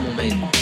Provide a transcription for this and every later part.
momento.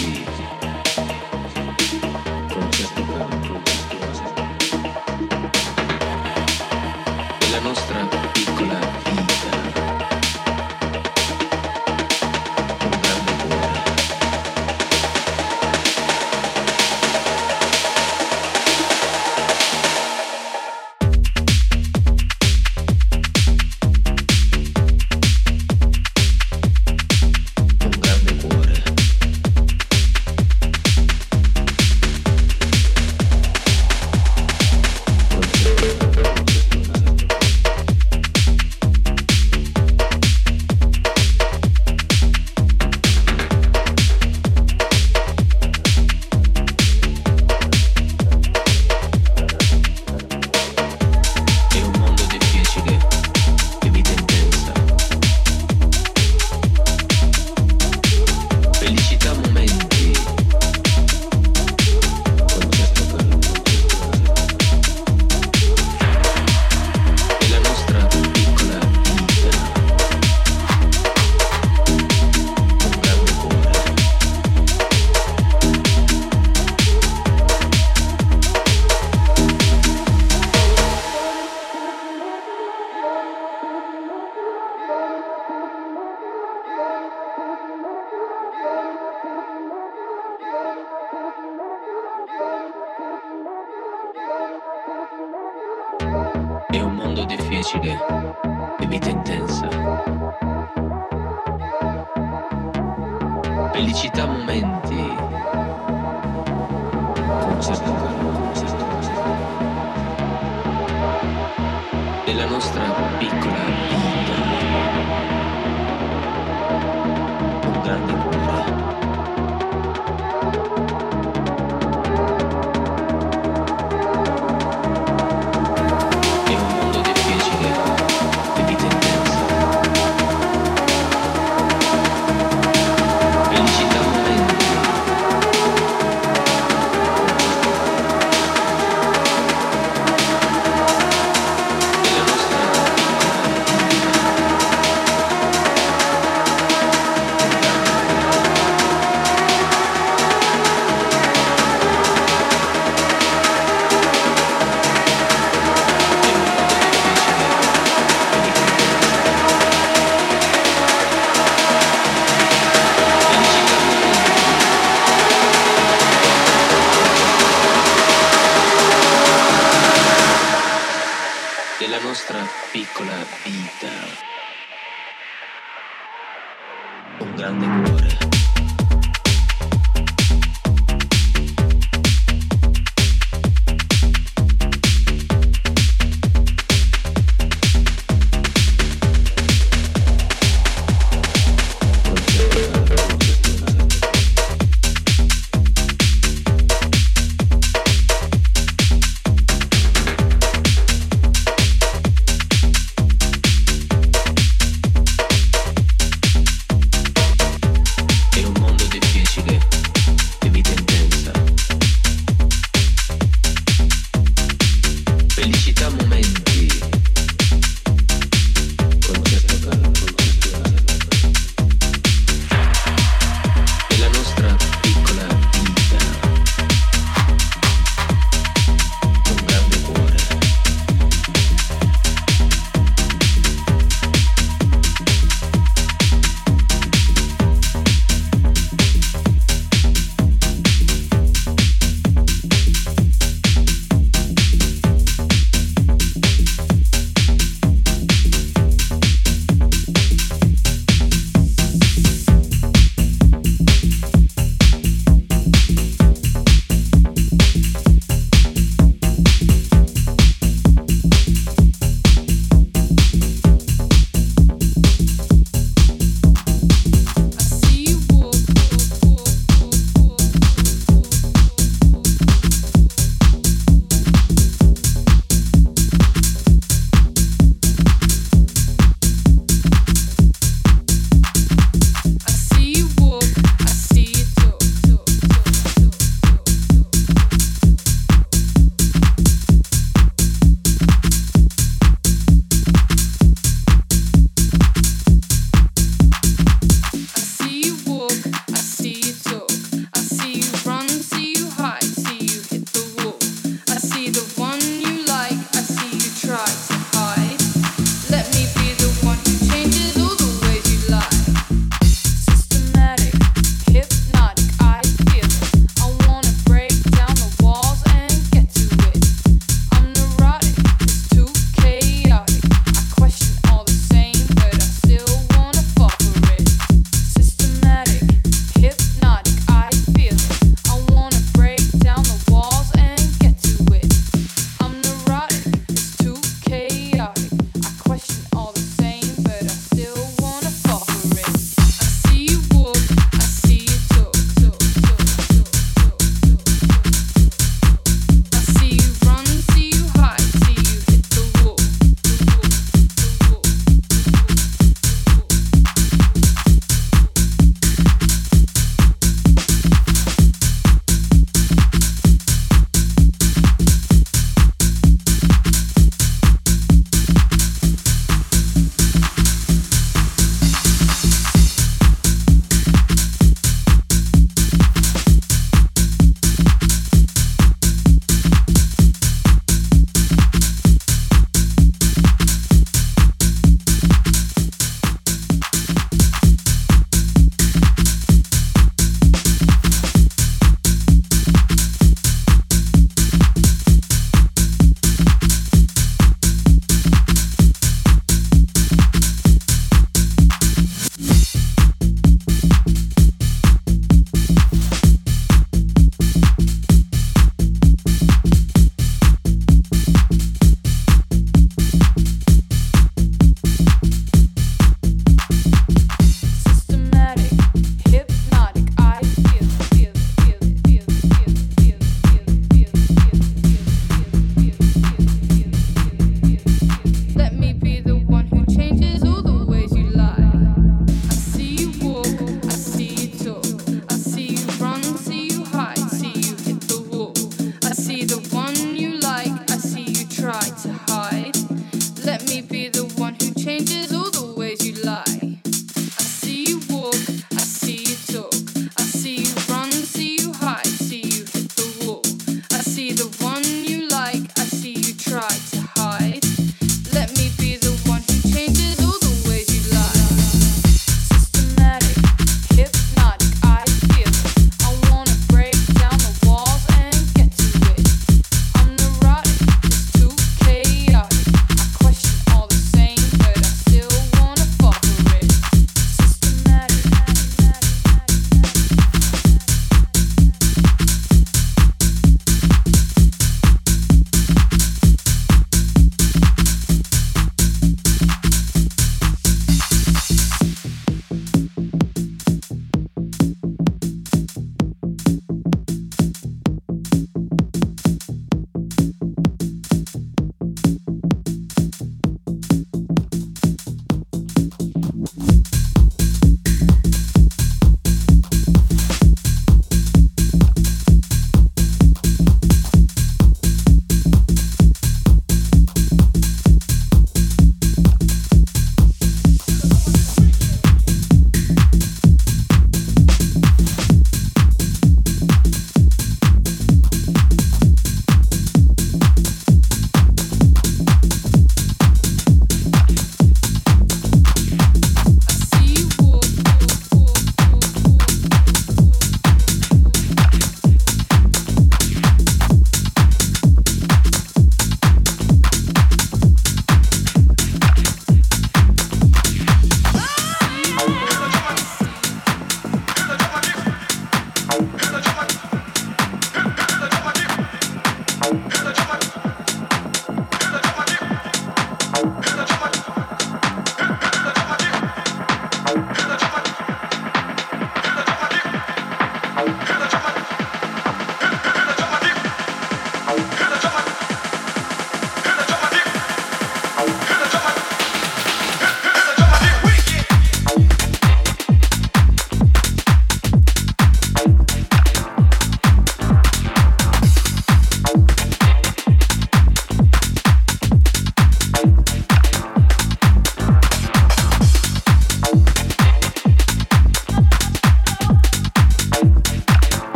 felicità momenti. Concerto, concerto, concerto. Della nostra piccola vita.